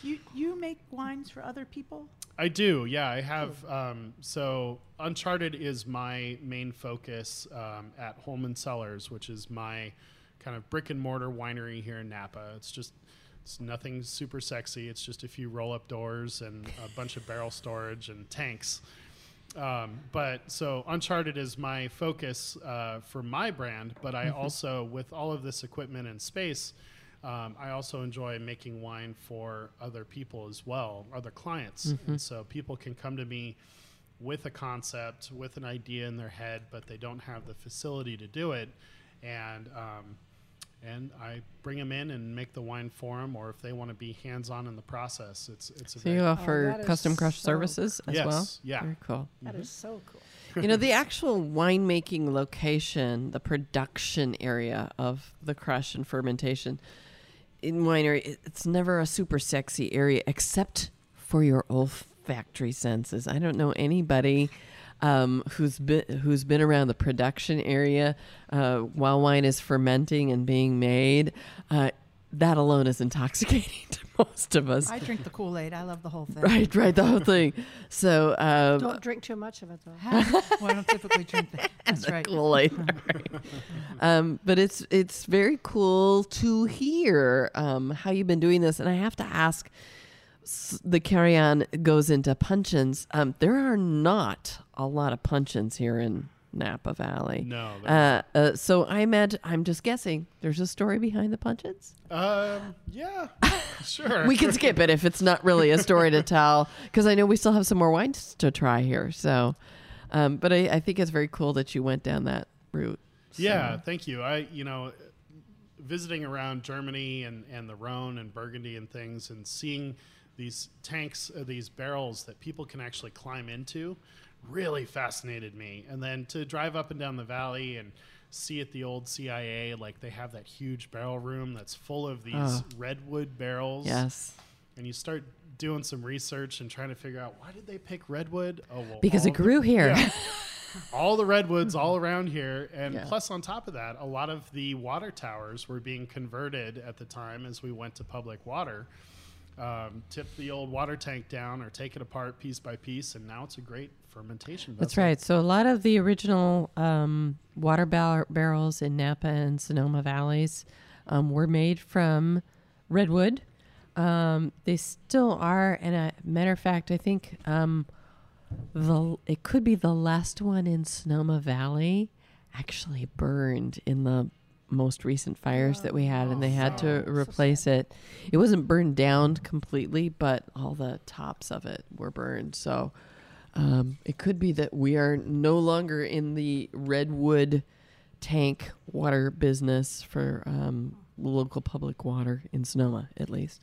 You you make wines for other people? I do, yeah. I have. Um, so Uncharted is my main focus um, at Holman Cellars, which is my kind of brick and mortar winery here in Napa. It's just it's nothing super sexy. It's just a few roll up doors and a bunch of barrel storage and tanks. Um, but so Uncharted is my focus uh, for my brand, but I also, with all of this equipment and space, um, I also enjoy making wine for other people as well, other clients. And so people can come to me with a concept, with an idea in their head, but they don't have the facility to do it. And um, and I bring them in and make the wine for them, or if they want to be hands-on in the process, it's it's a So you offer oh, that is custom crush so services as Yes, well? yeah. Very cool. that is so cool. [LAUGHS] you know, the actual winemaking location, the production area of the crush and fermentation in winery, it- it's never a super sexy area except for your olfactory senses. I don't know anybody um, who's been who's been around the production area uh, while wine is fermenting and being made. Uh, that alone is intoxicating [LAUGHS] to most of us. I drink the Kool Aid. I love the whole thing. Right, right, the whole thing. So, um, Don't drink too much of it, though. well, I don't typically drink that. [LAUGHS] That's right. Kool-Aid. [LAUGHS] um, but it's it's very cool to hear um, how you've been doing this, and I have to ask. The Carignan goes into puncheons. Um, there are not a lot of puncheons here in Napa Valley. No, Uh, uh, so I imagine I'm just guessing. There's a story behind the punches. Um, yeah, [LAUGHS] sure. We can skip it if it's not really a story to tell, because I know we still have some more wines to try here. So, um, but I, I think it's very cool that you went down that route. So- Yeah, thank you. I, you know, visiting around Germany and, and the Rhone and Burgundy and things and seeing these tanks, uh, these barrels that people can actually climb into really fascinated me. And then to drive up and down the valley and see at the old CIA, like they have that huge barrel room that's full of these Oh. redwood barrels. Yes, And you start doing some research and trying to figure out why did they pick redwood? Oh, well, because it the- grew here. yeah. [LAUGHS] all the redwoods all around here and Yeah. plus on top of that a lot of the water towers were being converted at the time as we went to public water um, tip the old water tank down or take it apart piece by piece and now it's a great fermentation That's right. So a lot of the original um, water bar- barrels in Napa and Sonoma valleys um, were made from redwood. Um, they still are, and a matter of fact, I think um, the it could be the last one in Sonoma Valley actually burned in the most recent fires that we had, and they had to replace it. It wasn't burned down completely, but all the tops of it were burned. So um, it could be that we are no longer in the redwood tank water business for um, local public water in Sonoma, at least,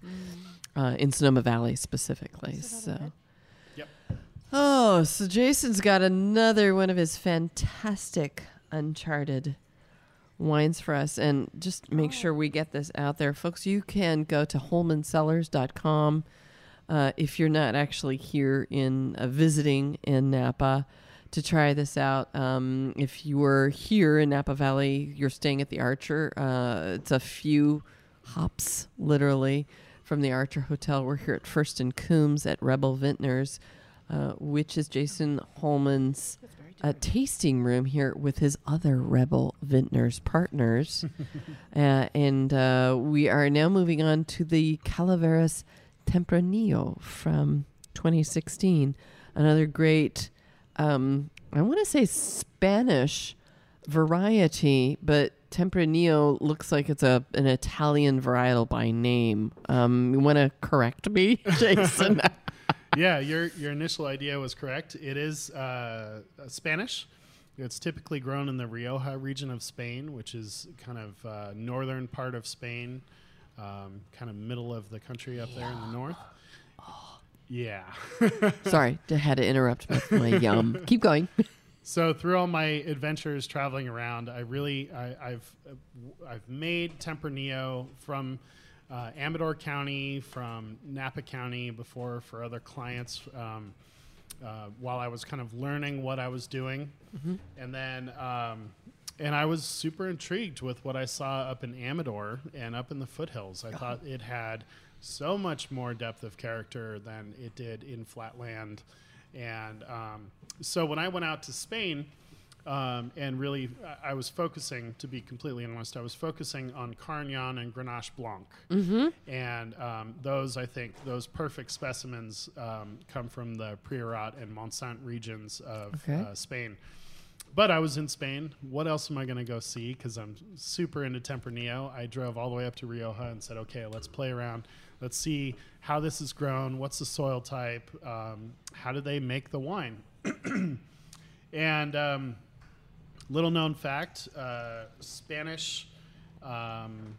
uh, in Sonoma Valley specifically. So. Yep. Oh, so Jason's got another one of his fantastic Uncharted wines for us. And just make sure we get this out there. Folks, you can go to holmancellars.com uh, if you're not actually here in uh, visiting in Napa to try this out. Um, if you were here in Napa Valley, you're staying at the Archer. Uh, it's a few hops, literally, from the Archer Hotel. We're here at First and Coombs at Rebel Vintners, uh, which is Jason Holman's uh, tasting room here with his other Rebel Vintners partners. [LAUGHS] uh, and uh, we are now moving on to the Calaveras Tempranillo from 2016. Another great, um, I want to say Spanish variety, but Tempranillo looks like it's a an Italian varietal by name. Um, you want to correct me, [LAUGHS] Jason? Yeah, your your initial idea was correct. It is uh, Spanish. It's typically grown in the Rioja region of Spain, which is kind of uh, northern part of Spain, um, kind of middle of the country up there in the north. Yeah. [LAUGHS] Sorry, I had to interrupt my yum. [LAUGHS] Keep going. So through all my adventures traveling around, I really I, I've w- I've made Tempranillo from uh, Amador County, from Napa County before for other clients. Um, uh, while I was kind of learning what I was doing, and then um, and I was super intrigued with what I saw up in Amador and up in the foothills. I thought it had so much more depth of character than it did in flatland. And um, so when I went out to Spain, um, and really, I- I was focusing, to be completely honest, I was focusing on Carignan and Grenache Blanc. Mm-hmm. And um, those, I think, those perfect specimens um, come from the Priorat and Montsant regions of Okay. uh, Spain. But I was in Spain. What else am I going to go see? Because I'm super into Tempranillo. I drove all the way up to Rioja and said, okay, let's play around. Let's see how this is grown. What's the soil type? Um, how do they make the wine? [CLEARS THROAT] and um, little known fact uh, Spanish um,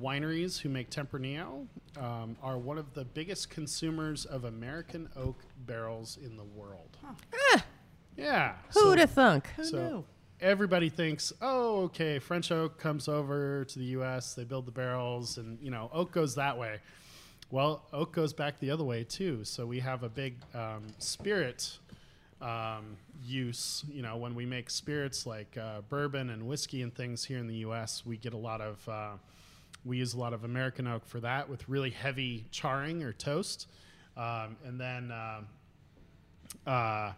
wineries who make Tempranillo um, are one of the biggest consumers of American oak barrels in the world. Yeah. Who'd have thunk? Who so knew? everybody thinks, oh, okay, French oak comes over to the U.S., they build the barrels, and you know, oak goes that way. Well, oak goes back the other way too. So we have a big um, spirit um, use. You know, when we make spirits like uh, bourbon and whiskey and things here in the U.S., we get a lot of. Uh, we use a lot of American oak for that with really heavy charring or toast, um, and then. Uh, uh,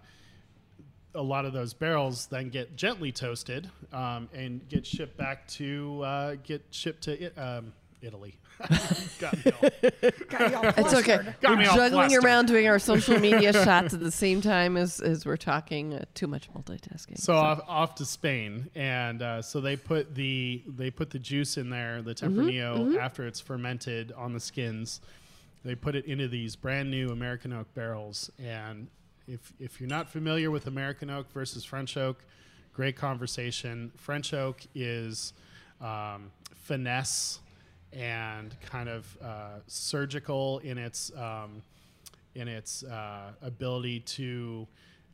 a lot of those barrels then get gently toasted um, and get shipped back to uh, get shipped to um, Italy. [LAUGHS] Got me all- [LAUGHS] Got you all It's okay. flustered. Got We're all juggling flustered. around doing our social media [LAUGHS] shots at the same time as, as we're talking. Uh, too much multitasking. so off, off to Spain, and uh, so they put the they put the juice in there, the Tempranillo, after it's fermented on the skins. They put it into these brand new American oak barrels, and if if you're not familiar with American oak versus French oak, great conversation. French oak is um, finesse and kind of uh, surgical in its um, in its uh, ability to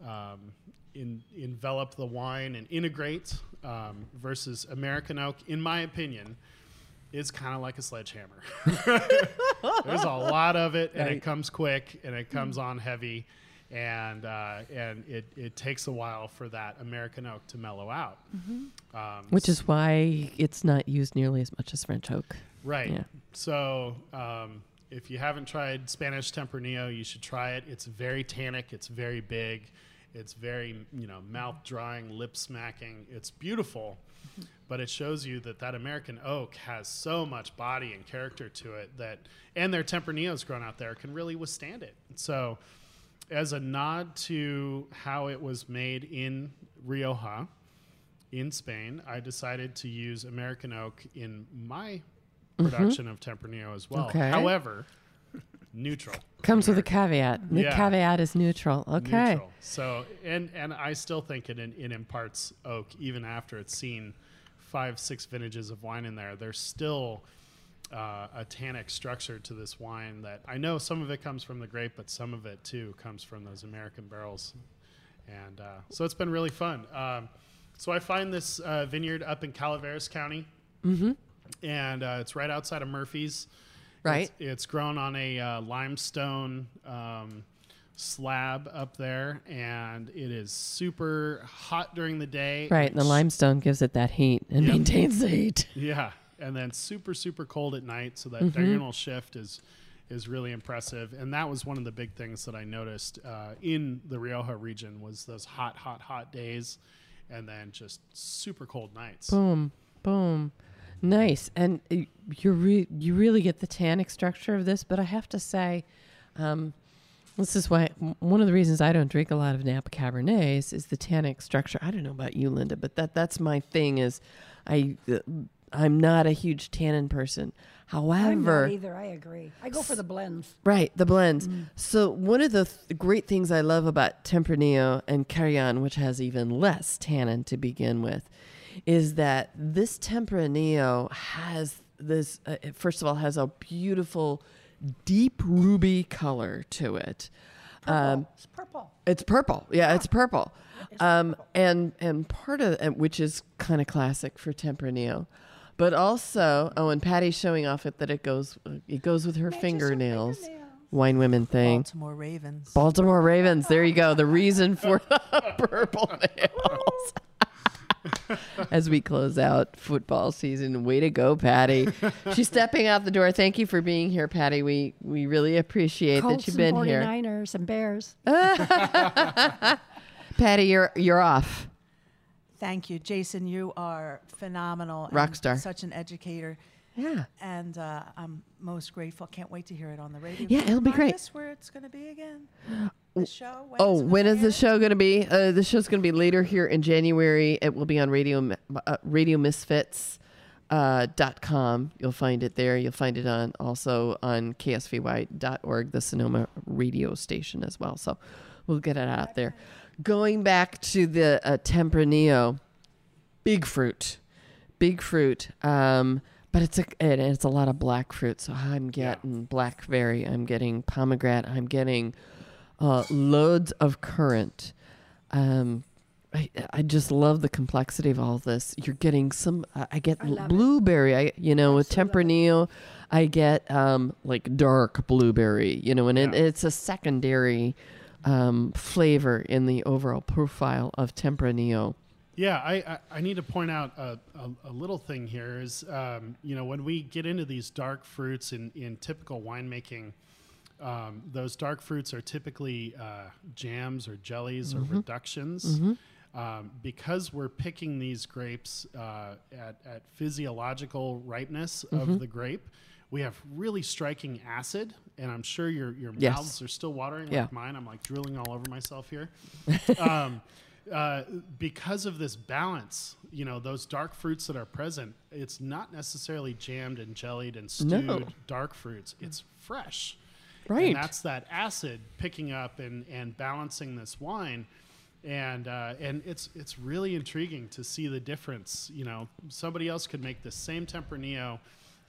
um, in, envelop the wine and integrate um, versus American oak, in my opinion, is kind of like a sledgehammer. [LAUGHS] There's a lot of it, and Right. it comes quick, and it comes on heavy, and uh, and it, it takes a while for that American oak to mellow out. Um, Which is why it's not used nearly as much as French oak. Right. Yeah. So um, if you haven't tried Spanish Tempranillo, you should try it. It's very tannic. It's very big. It's very you know mouth drying, lip smacking. It's beautiful, but it shows you that that American oak has so much body and character to it that, and their Tempranillos grown out there can really withstand it. So, as a nod to how it was made in Rioja, in Spain, I decided to use American oak in my mm-hmm. production of Tempranillo as well. Okay. However, neutral. Comes with a caveat. The Yeah. caveat is neutral. Okay. Neutral. So, and and I still think it, it imparts oak even after it's seen five, six vintages of wine in there. There's still uh, a tannic structure to this wine that I know some of it comes from the grape, but some of it too comes from those American barrels. And uh, so it's been really fun. Um, so I find this uh, vineyard up in Calaveras County, mm-hmm. and uh, it's right outside of Murphys. Right. It's, it's grown on a uh, limestone um, slab up there, and it is super hot during the day. Right. And the limestone gives it that heat and Yep. maintains the heat. Yeah, and then super super cold at night, so that Mm-hmm. diurnal shift is is really impressive. And that was one of the big things that I noticed uh, in the Rioja region was those hot, hot, hot days, and then just super cold nights. Boom. Boom. Nice. And uh, you re- you really get the tannic structure of this, but I have to say, um, this is why one of the reasons I don't drink a lot of Napa Cabernets is the tannic structure. I don't know about you, Linda, but that that's my thing. Is I uh, I'm not a huge tannin person. I'm However, not either. I agree. I go for the blends. Right, the blends. So one of the th- great things I love about Tempranillo and Carignan, which has even less tannin to begin with, is that this Tempranillo has this. Uh, first of all, has a beautiful, deep ruby color to it. Purple. it's purple. It's purple. Yeah, it's purple. Um, and and part of and which is kind of classic for Tempranillo, but also oh, and Patty's showing off it that it goes it goes with her Matches fingernails. fingernails. Wine women thing. Baltimore Ravens. Baltimore Ravens. There you go. The reason for the [LAUGHS] purple nails. [LAUGHS] As we close out football season, way to go, Patty! She's stepping out the door. Thank you for being here, Patty. We we really appreciate Colts that you've been and here. 49ers and Bears. [LAUGHS] Patty, you're you're off. Thank you, Jason. You are phenomenal. Rock star. Such an educator. Yeah. And uh, I'm most grateful. Can't wait to hear it on the radio. Yeah, it'll be great. us where it's going to be again? The show? When Oh, when is the show going to be? Uh, the show's going to be later here in January. It will be on Radio uh, Radio Misfits. Uh, dot com. You'll find it there. You'll find it on also on ksvy.org, the Sonoma radio station as well. So we'll get it out there. Going back to the uh, Tempranillo, big fruit, big fruit. Um, but it's a and it's a lot of black fruit. So I'm getting blackberry. I'm getting pomegranate. I'm getting uh, loads of currant. Um, I, I just love the complexity of all this. You're getting some. I I get I love it. blueberry. I you know with Absolutely Tempranillo, I get um like dark blueberry. You know, and it, it's a secondary um, flavor in the overall profile of Tempranillo. Yeah, I, I, I need to point out a, a, a little thing here is, um, you know, when we get into these dark fruits in, in typical winemaking, um, those dark fruits are typically uh, jams or jellies or reductions. um, because we're picking these grapes uh, at, at physiological ripeness Mm-hmm. of the grape, we have really striking acid, and I'm sure your your Yes. mouths are still watering Yeah. like mine. I'm like drilling all over myself here. [LAUGHS] um, uh, because of this balance, you know, those dark fruits that are present, it's not necessarily jammed and jellied and stewed No. dark fruits. It's fresh. Right. And that's that acid picking up and, and balancing this wine. And uh, and it's it's really intriguing to see the difference. You know, somebody else could make the same Tempranillo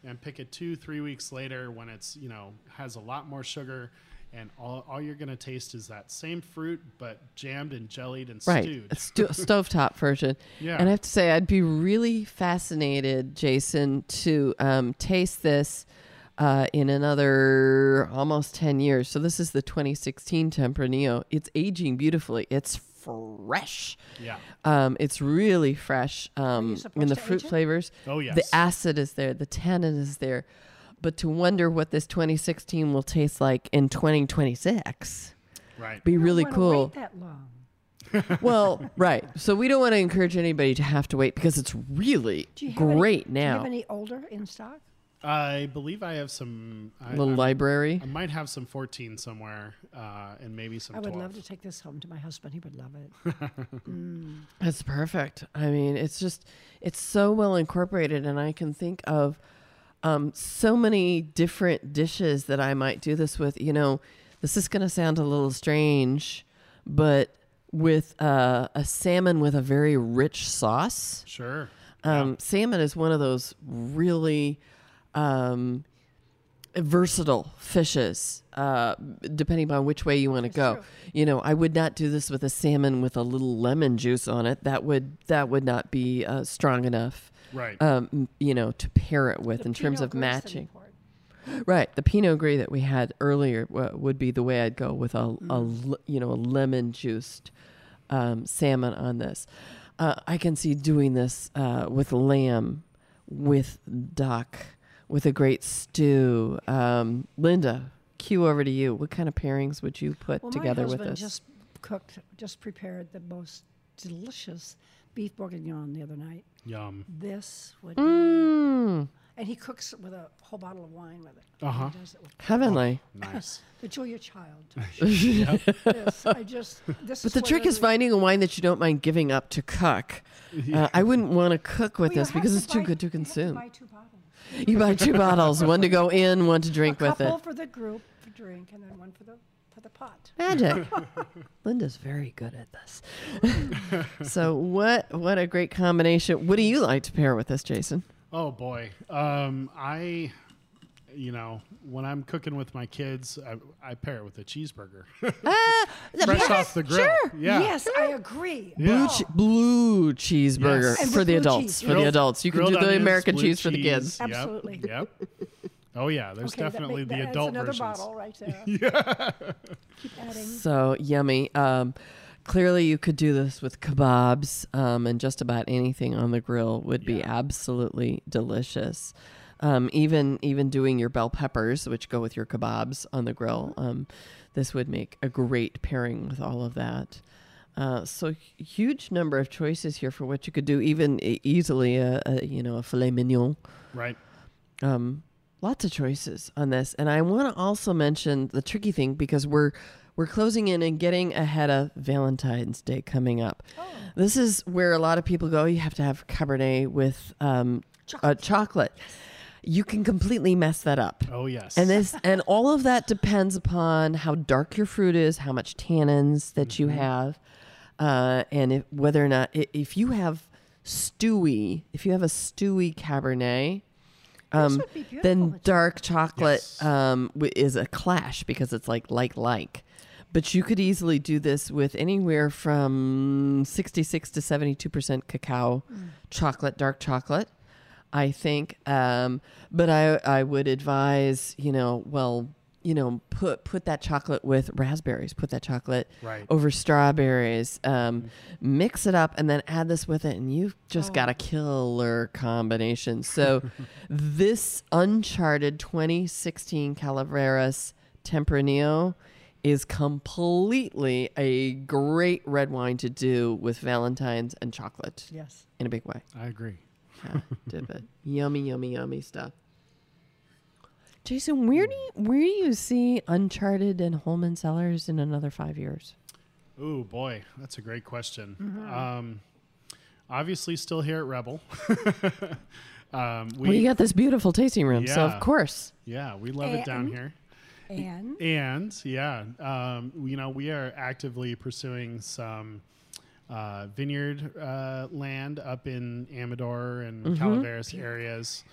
and pick it two, three weeks later when it's, you know, has a lot more sugar and all, all you're going to taste is that same fruit, but jammed and jellied and right. stewed. a sto- stovetop [LAUGHS] version. Yeah. and i have to say i'd be really fascinated jason to um, taste this uh, in another almost 10 years. So this is the 2016 tempranillo. It's aging beautifully. It's fresh yeah. um, it's really fresh um, in the fruit flavors Oh, yes. the acid is there the tannin is there but to wonder what this 2016 will taste like in 2026 Right. be really wanna cool Wait that long. [LAUGHS] well, right. So we don't want to encourage anybody to have to wait because it's really Do you have great any, Do you now. have any older in stock? I believe I have some. I, Little I'm- library. I might have some 14 somewhere, uh, and maybe some. I would 12. love to take this home to my husband. He would love it. [LAUGHS] That's perfect. I mean, it's just it's so well incorporated, and I can think of um, so many different dishes that I might do this with. You know, this is going to sound a little strange, but with uh, a salmon with a very rich sauce. Sure. Um, Salmon is one of those really um, versatile fishes, uh, depending on which way you want to go. true. You know, I would not do this with a salmon with a little lemon juice on it. That would that would not be uh, strong enough. Right. Um, you know, to pair it with The in terms of Gris matching. Right, the Pinot Gris that we had earlier w- would be the way I'd go with a, a Mm. l- you know a lemon juiced um, salmon on this. Uh, I can see doing this uh, with lamb, with duck, with a great stew. Um, Linda, cue over to you. What kind of pairings would you put Well, together my with husband this? just cooked, just prepared the most delicious beef bourguignon the other night. Yum. This would Mm, be, and he cooks with a whole bottle of wine with it. Uh-huh. He does it. [LAUGHS] Nice. the Julia Child. [LAUGHS] this, I just, this But is the trick is finding a wine that you don't mind giving up to cook. [LAUGHS] Uh, I wouldn't want to cook with Well, this because to it's too buy- good to you have consume. buy two bottles. You buy two bottles, one to go in, one to drink a with couple it. for the group for drink, and then one for the for the pot. Magic. [LAUGHS] Linda's very good at this. [LAUGHS] so what what a great combination. What do you like to pair with this, Jason? Oh boy. Um, I, you know, when I'm cooking with my kids, I, I pair it with a cheeseburger, fresh off the grill. Yeah. Yes, I agree. Blue, che- blue cheeseburger Yes. For the adults. cheese, For the adults, you can do the onions, American cheese for the kids. Yep, Absolutely. Yep. Oh yeah, there's Okay, that definitely make- the that's adult another versions. bottle right there. [LAUGHS] yeah. Keep adding. So yummy. Um, clearly, you could do this with kebabs, um, and just about anything on the grill would be absolutely delicious. Um, even even doing your bell peppers, which go with your kebabs on the grill, um, this would make a great pairing with all of that. Uh, so huge number of choices here for what you could do, even e- easily a, a you know a filet mignon Right. um, lots of choices on this, and I want to also mention the tricky thing because we're we're closing in and getting ahead of Valentine's Day coming up. This is where a lot of people go. You have to have Cabernet with um, chocolate. chocolate. You can completely mess that up. Oh yes. And this and all of that depends upon how dark your fruit is, how much tannins that you have, uh, and if, whether or not i- if you have stewy, if you have a stewy Cabernet, um, would be beautiful then dark chocolate Yes. um, w- is a clash because it's like like like. But you could easily do this with anywhere from sixty six to seventy two percent cacao chocolate, dark chocolate. I think. Um, but I I would advise, you know, well, you know, put put that chocolate with raspberries, put that chocolate Right. over strawberries, um, mix it up, and then add this with it, and you've just got a killer combination. So, [LAUGHS] this uncharted 2016 Calaveras Tempranillo is completely a great red wine to do with Valentine's and chocolate Yes. in a big way. I agree. Yeah, dip it. Yummy, yummy, yummy stuff. Jason, where do you where do you see Uncharted and Holman Cellars in another five years? Oh boy, that's a great question. Um, obviously, still here at Rebel. [LAUGHS] um, we, well, you got this beautiful tasting room, so of course. yeah, we love it down here. And And yeah, um, you know, we are actively pursuing some uh, vineyard uh, land up in Amador and Mm-hmm. Calaveras areas.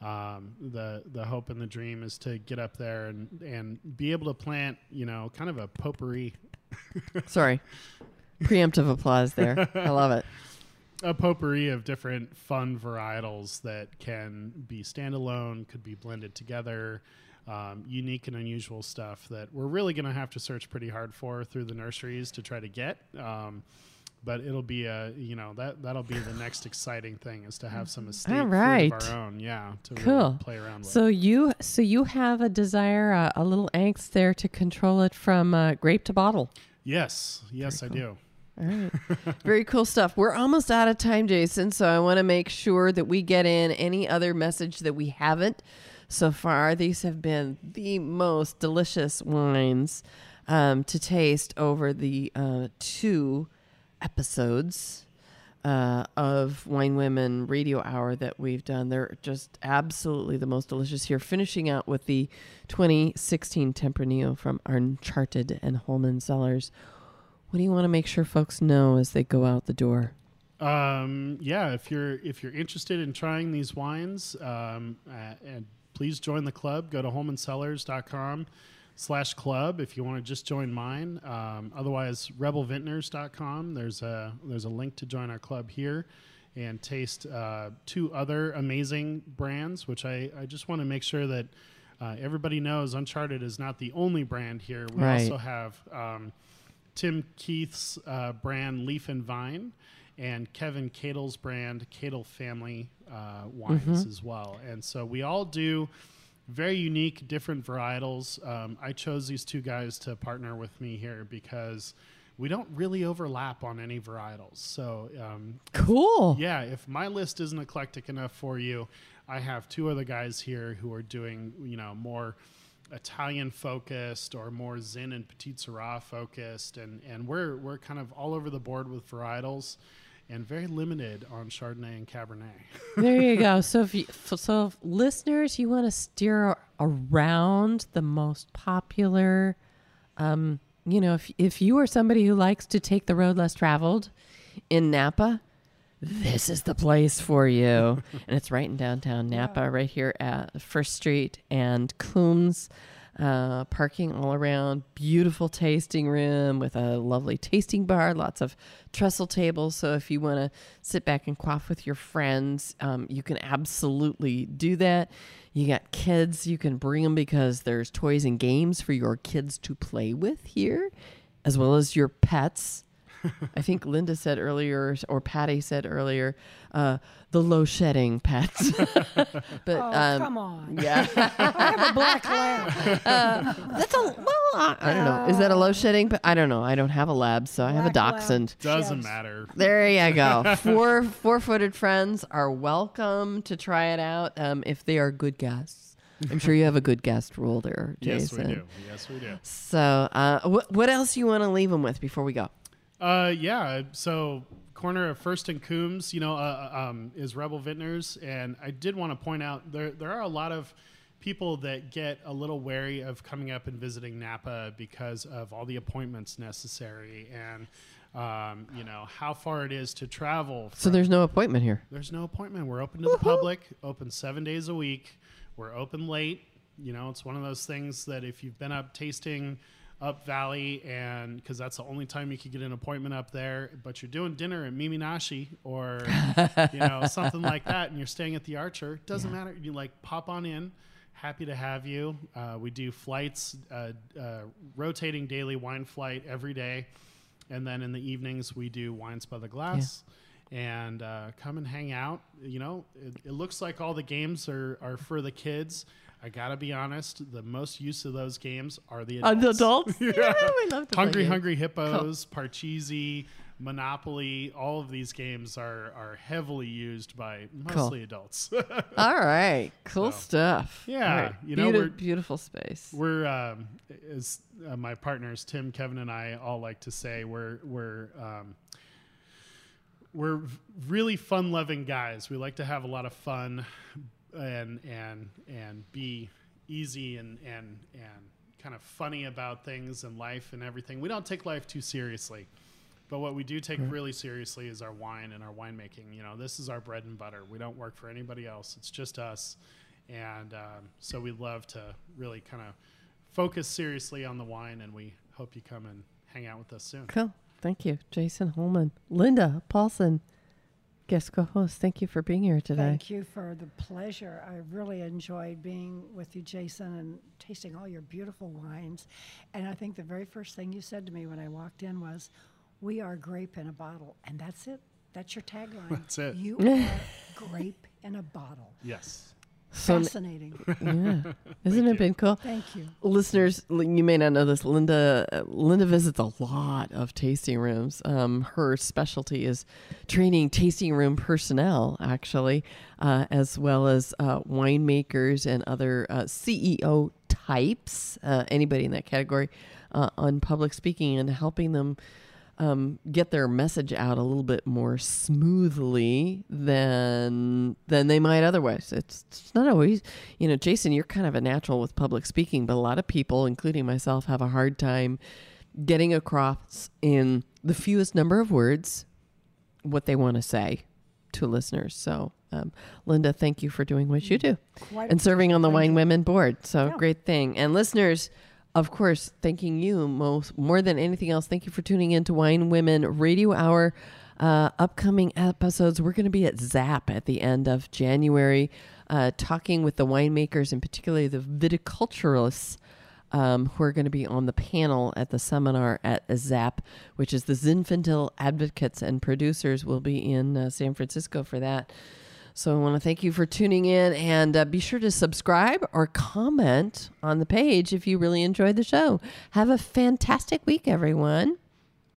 Um, the the hope and the dream is to get up there and and be able to plant, you know, kind of a potpourri [LAUGHS] Sorry. Preemptive applause there. I love it. [LAUGHS] a potpourri of different fun varietals that can be standalone, could be blended together, um, unique and unusual stuff that we're really going to have to search pretty hard for through the nurseries to try to get. Um, but it'll be a you know that that'll be the next exciting thing is to have some estate All right. of our own, yeah, to really Cool. play around with. So you so you have a desire, uh, a little angst there to control it from uh, grape to bottle. yes, yes, I do. All right. [LAUGHS] Very cool stuff. We're almost out of time, Jason. So I want to make sure that we get in any other message that we haven't so far. These have been the most delicious wines um, to taste over the uh, two episodes uh, of Wine Women Radio Hour that we've done. They're just absolutely the most delicious here. Finishing out with the 2016 Tempranillo from Uncharted and Holman Cellars. What do you want to make sure folks know as they go out the door? Um, yeah, if you're if you're interested in trying these wines, um, uh, and please join the club. Go to holmancellars.com slash club if you want to just join mine. Um, otherwise, rebelvintners.com. There's a there's a link to join our club here and taste uh, two other amazing brands, which I, I just want to make sure that uh, everybody knows Uncharted is not the only brand here. We Right. also have um, Tim Keith's uh, brand Leaf and Vine and Kevin Cadle's brand Cadle Family uh, wines as well. And so we all do very unique, different varietals. Um, I chose these two guys to partner with me here because we don't really overlap on any varietals. So um, Cool. yeah, if my list isn't eclectic enough for you, I have two other guys here who are doing, you know, more Italian focused or more Zin and Petite Sirah focused, and and we're we're kind of all over the board with varietals, and very limited on Chardonnay and Cabernet. [LAUGHS] there you go. So if you, so if listeners, you want to steer around the most popular, um, you know, if if you are somebody who likes to take the road less traveled in Napa, this is the place for you. [LAUGHS] and it's right in downtown Napa, right here at First Street and Coombs. Uh, parking all around, beautiful tasting room with a lovely tasting bar, lots of trestle tables. So if you want to sit back and quaff with your friends, um, you can absolutely do that. You got kids, you can bring them because there's toys and games for your kids to play with here, as well as your pets. [LAUGHS] I think Linda said earlier, or Patty said earlier, uh, the low shedding pets. [LAUGHS] but oh, um, come on. yeah, [LAUGHS] I have a black lab. that's a well. I, I don't know. Is that a low shedding? But I don't know. I don't have a lab, so I have a Black lab. dachshund. Doesn't Yes. matter. There you go. Four four-footed friends are welcome to try it out um, if they are good guests. I'm sure you have a good guest rule there, Jason. Yes, Jason. we do. Yes, we do. So, uh, what what else do you want to leave them with before we go? Uh, yeah. So corner of First and Coombs, you know, uh, um, is Rebel Vintners, and I did want to point out there there are a lot of people that get a little wary of coming up and visiting Napa because of all the appointments necessary and. Um, you know how far it is to travel. So there's no appointment here. there's no appointment. We're open to the public, open seven days a week. We're open late. You know, it's one of those things that if you've been up tasting up Valley, and because that's the only time you could get an appointment up there, but you're doing dinner at Miminashi or you know [LAUGHS] something like that, and you're staying at the Archer, doesn't matter. You like pop on in. Happy to have you. Uh, we do flights, uh, uh, rotating daily wine flight every day, and then in the evenings we do wines by the glass and uh, come and hang out. You know, it, it looks like all the games are, are for the kids. I gotta be honest. The most use of those games are the Uh, adults. the adults? [LAUGHS] [LAUGHS] yeah, we love to Hungry. Hungry Hippos, Parcheesi, Monopoly. All of these games are are heavily used by mostly adults. [LAUGHS] All right, cool So, stuff. yeah, right. you know, Beauti- we're- beautiful space. we're um, as uh, my partners Tim, Kevin, and I all like to say we're we're um, we're really fun loving guys. We like to have a lot of fun and and and be easy and and and kind of funny about things and life and everything. We don't take life too seriously. But what we do take really seriously is our wine and our winemaking. You know, this is our bread and butter. We don't work for anybody else. It's just us. And um, so we love to really kind of focus seriously on the wine, and we hope you come and hang out with us soon. Cool. Thank you, Jason Holman, Linda Paulson, guest co-host. Thank you for being here today. Thank you for the pleasure. I really enjoyed being with you, Jason, and tasting all your beautiful wines. And I think the very first thing you said to me when I walked in was, "We are grape in a bottle," and that's it. That's your tagline. That's it. You [LAUGHS] are grape in a bottle. Yes. So, Fascinating. [LAUGHS] yeah, [LAUGHS] isn't it been cool? Thank you. listeners you may not know this linda uh, linda visits a lot of tasting rooms um, her specialty is training tasting room personnel actually uh, as well as uh, winemakers and other uh, ceo types uh, anybody in that category uh, on public speaking and helping them um, get their message out a little bit more smoothly than than they might otherwise. It's, it's not always, you know, Jason, you're kind of a natural with public speaking, but a lot of people, including myself, have a hard time getting across in the fewest number of words what they want to say to listeners. So, um, Linda, thank you for doing what you do Quite and serving on the Wine. Women Board. So Yeah. great thing. And listeners, of course, thanking you most more than anything else. Thank you for tuning in to Wine Women Radio Hour. Uh, upcoming episodes, we're going to be at ZAP at the end of January, uh, talking with the winemakers and particularly the viticulturists um, who are going to be on the panel at the seminar at ZAP, which is the Zinfandel Advocates and Producers. will be in uh, San Francisco for that. So I want to thank you for tuning in and uh, be sure to subscribe or comment on the page if you really enjoyed the show. Have a fantastic week, everyone.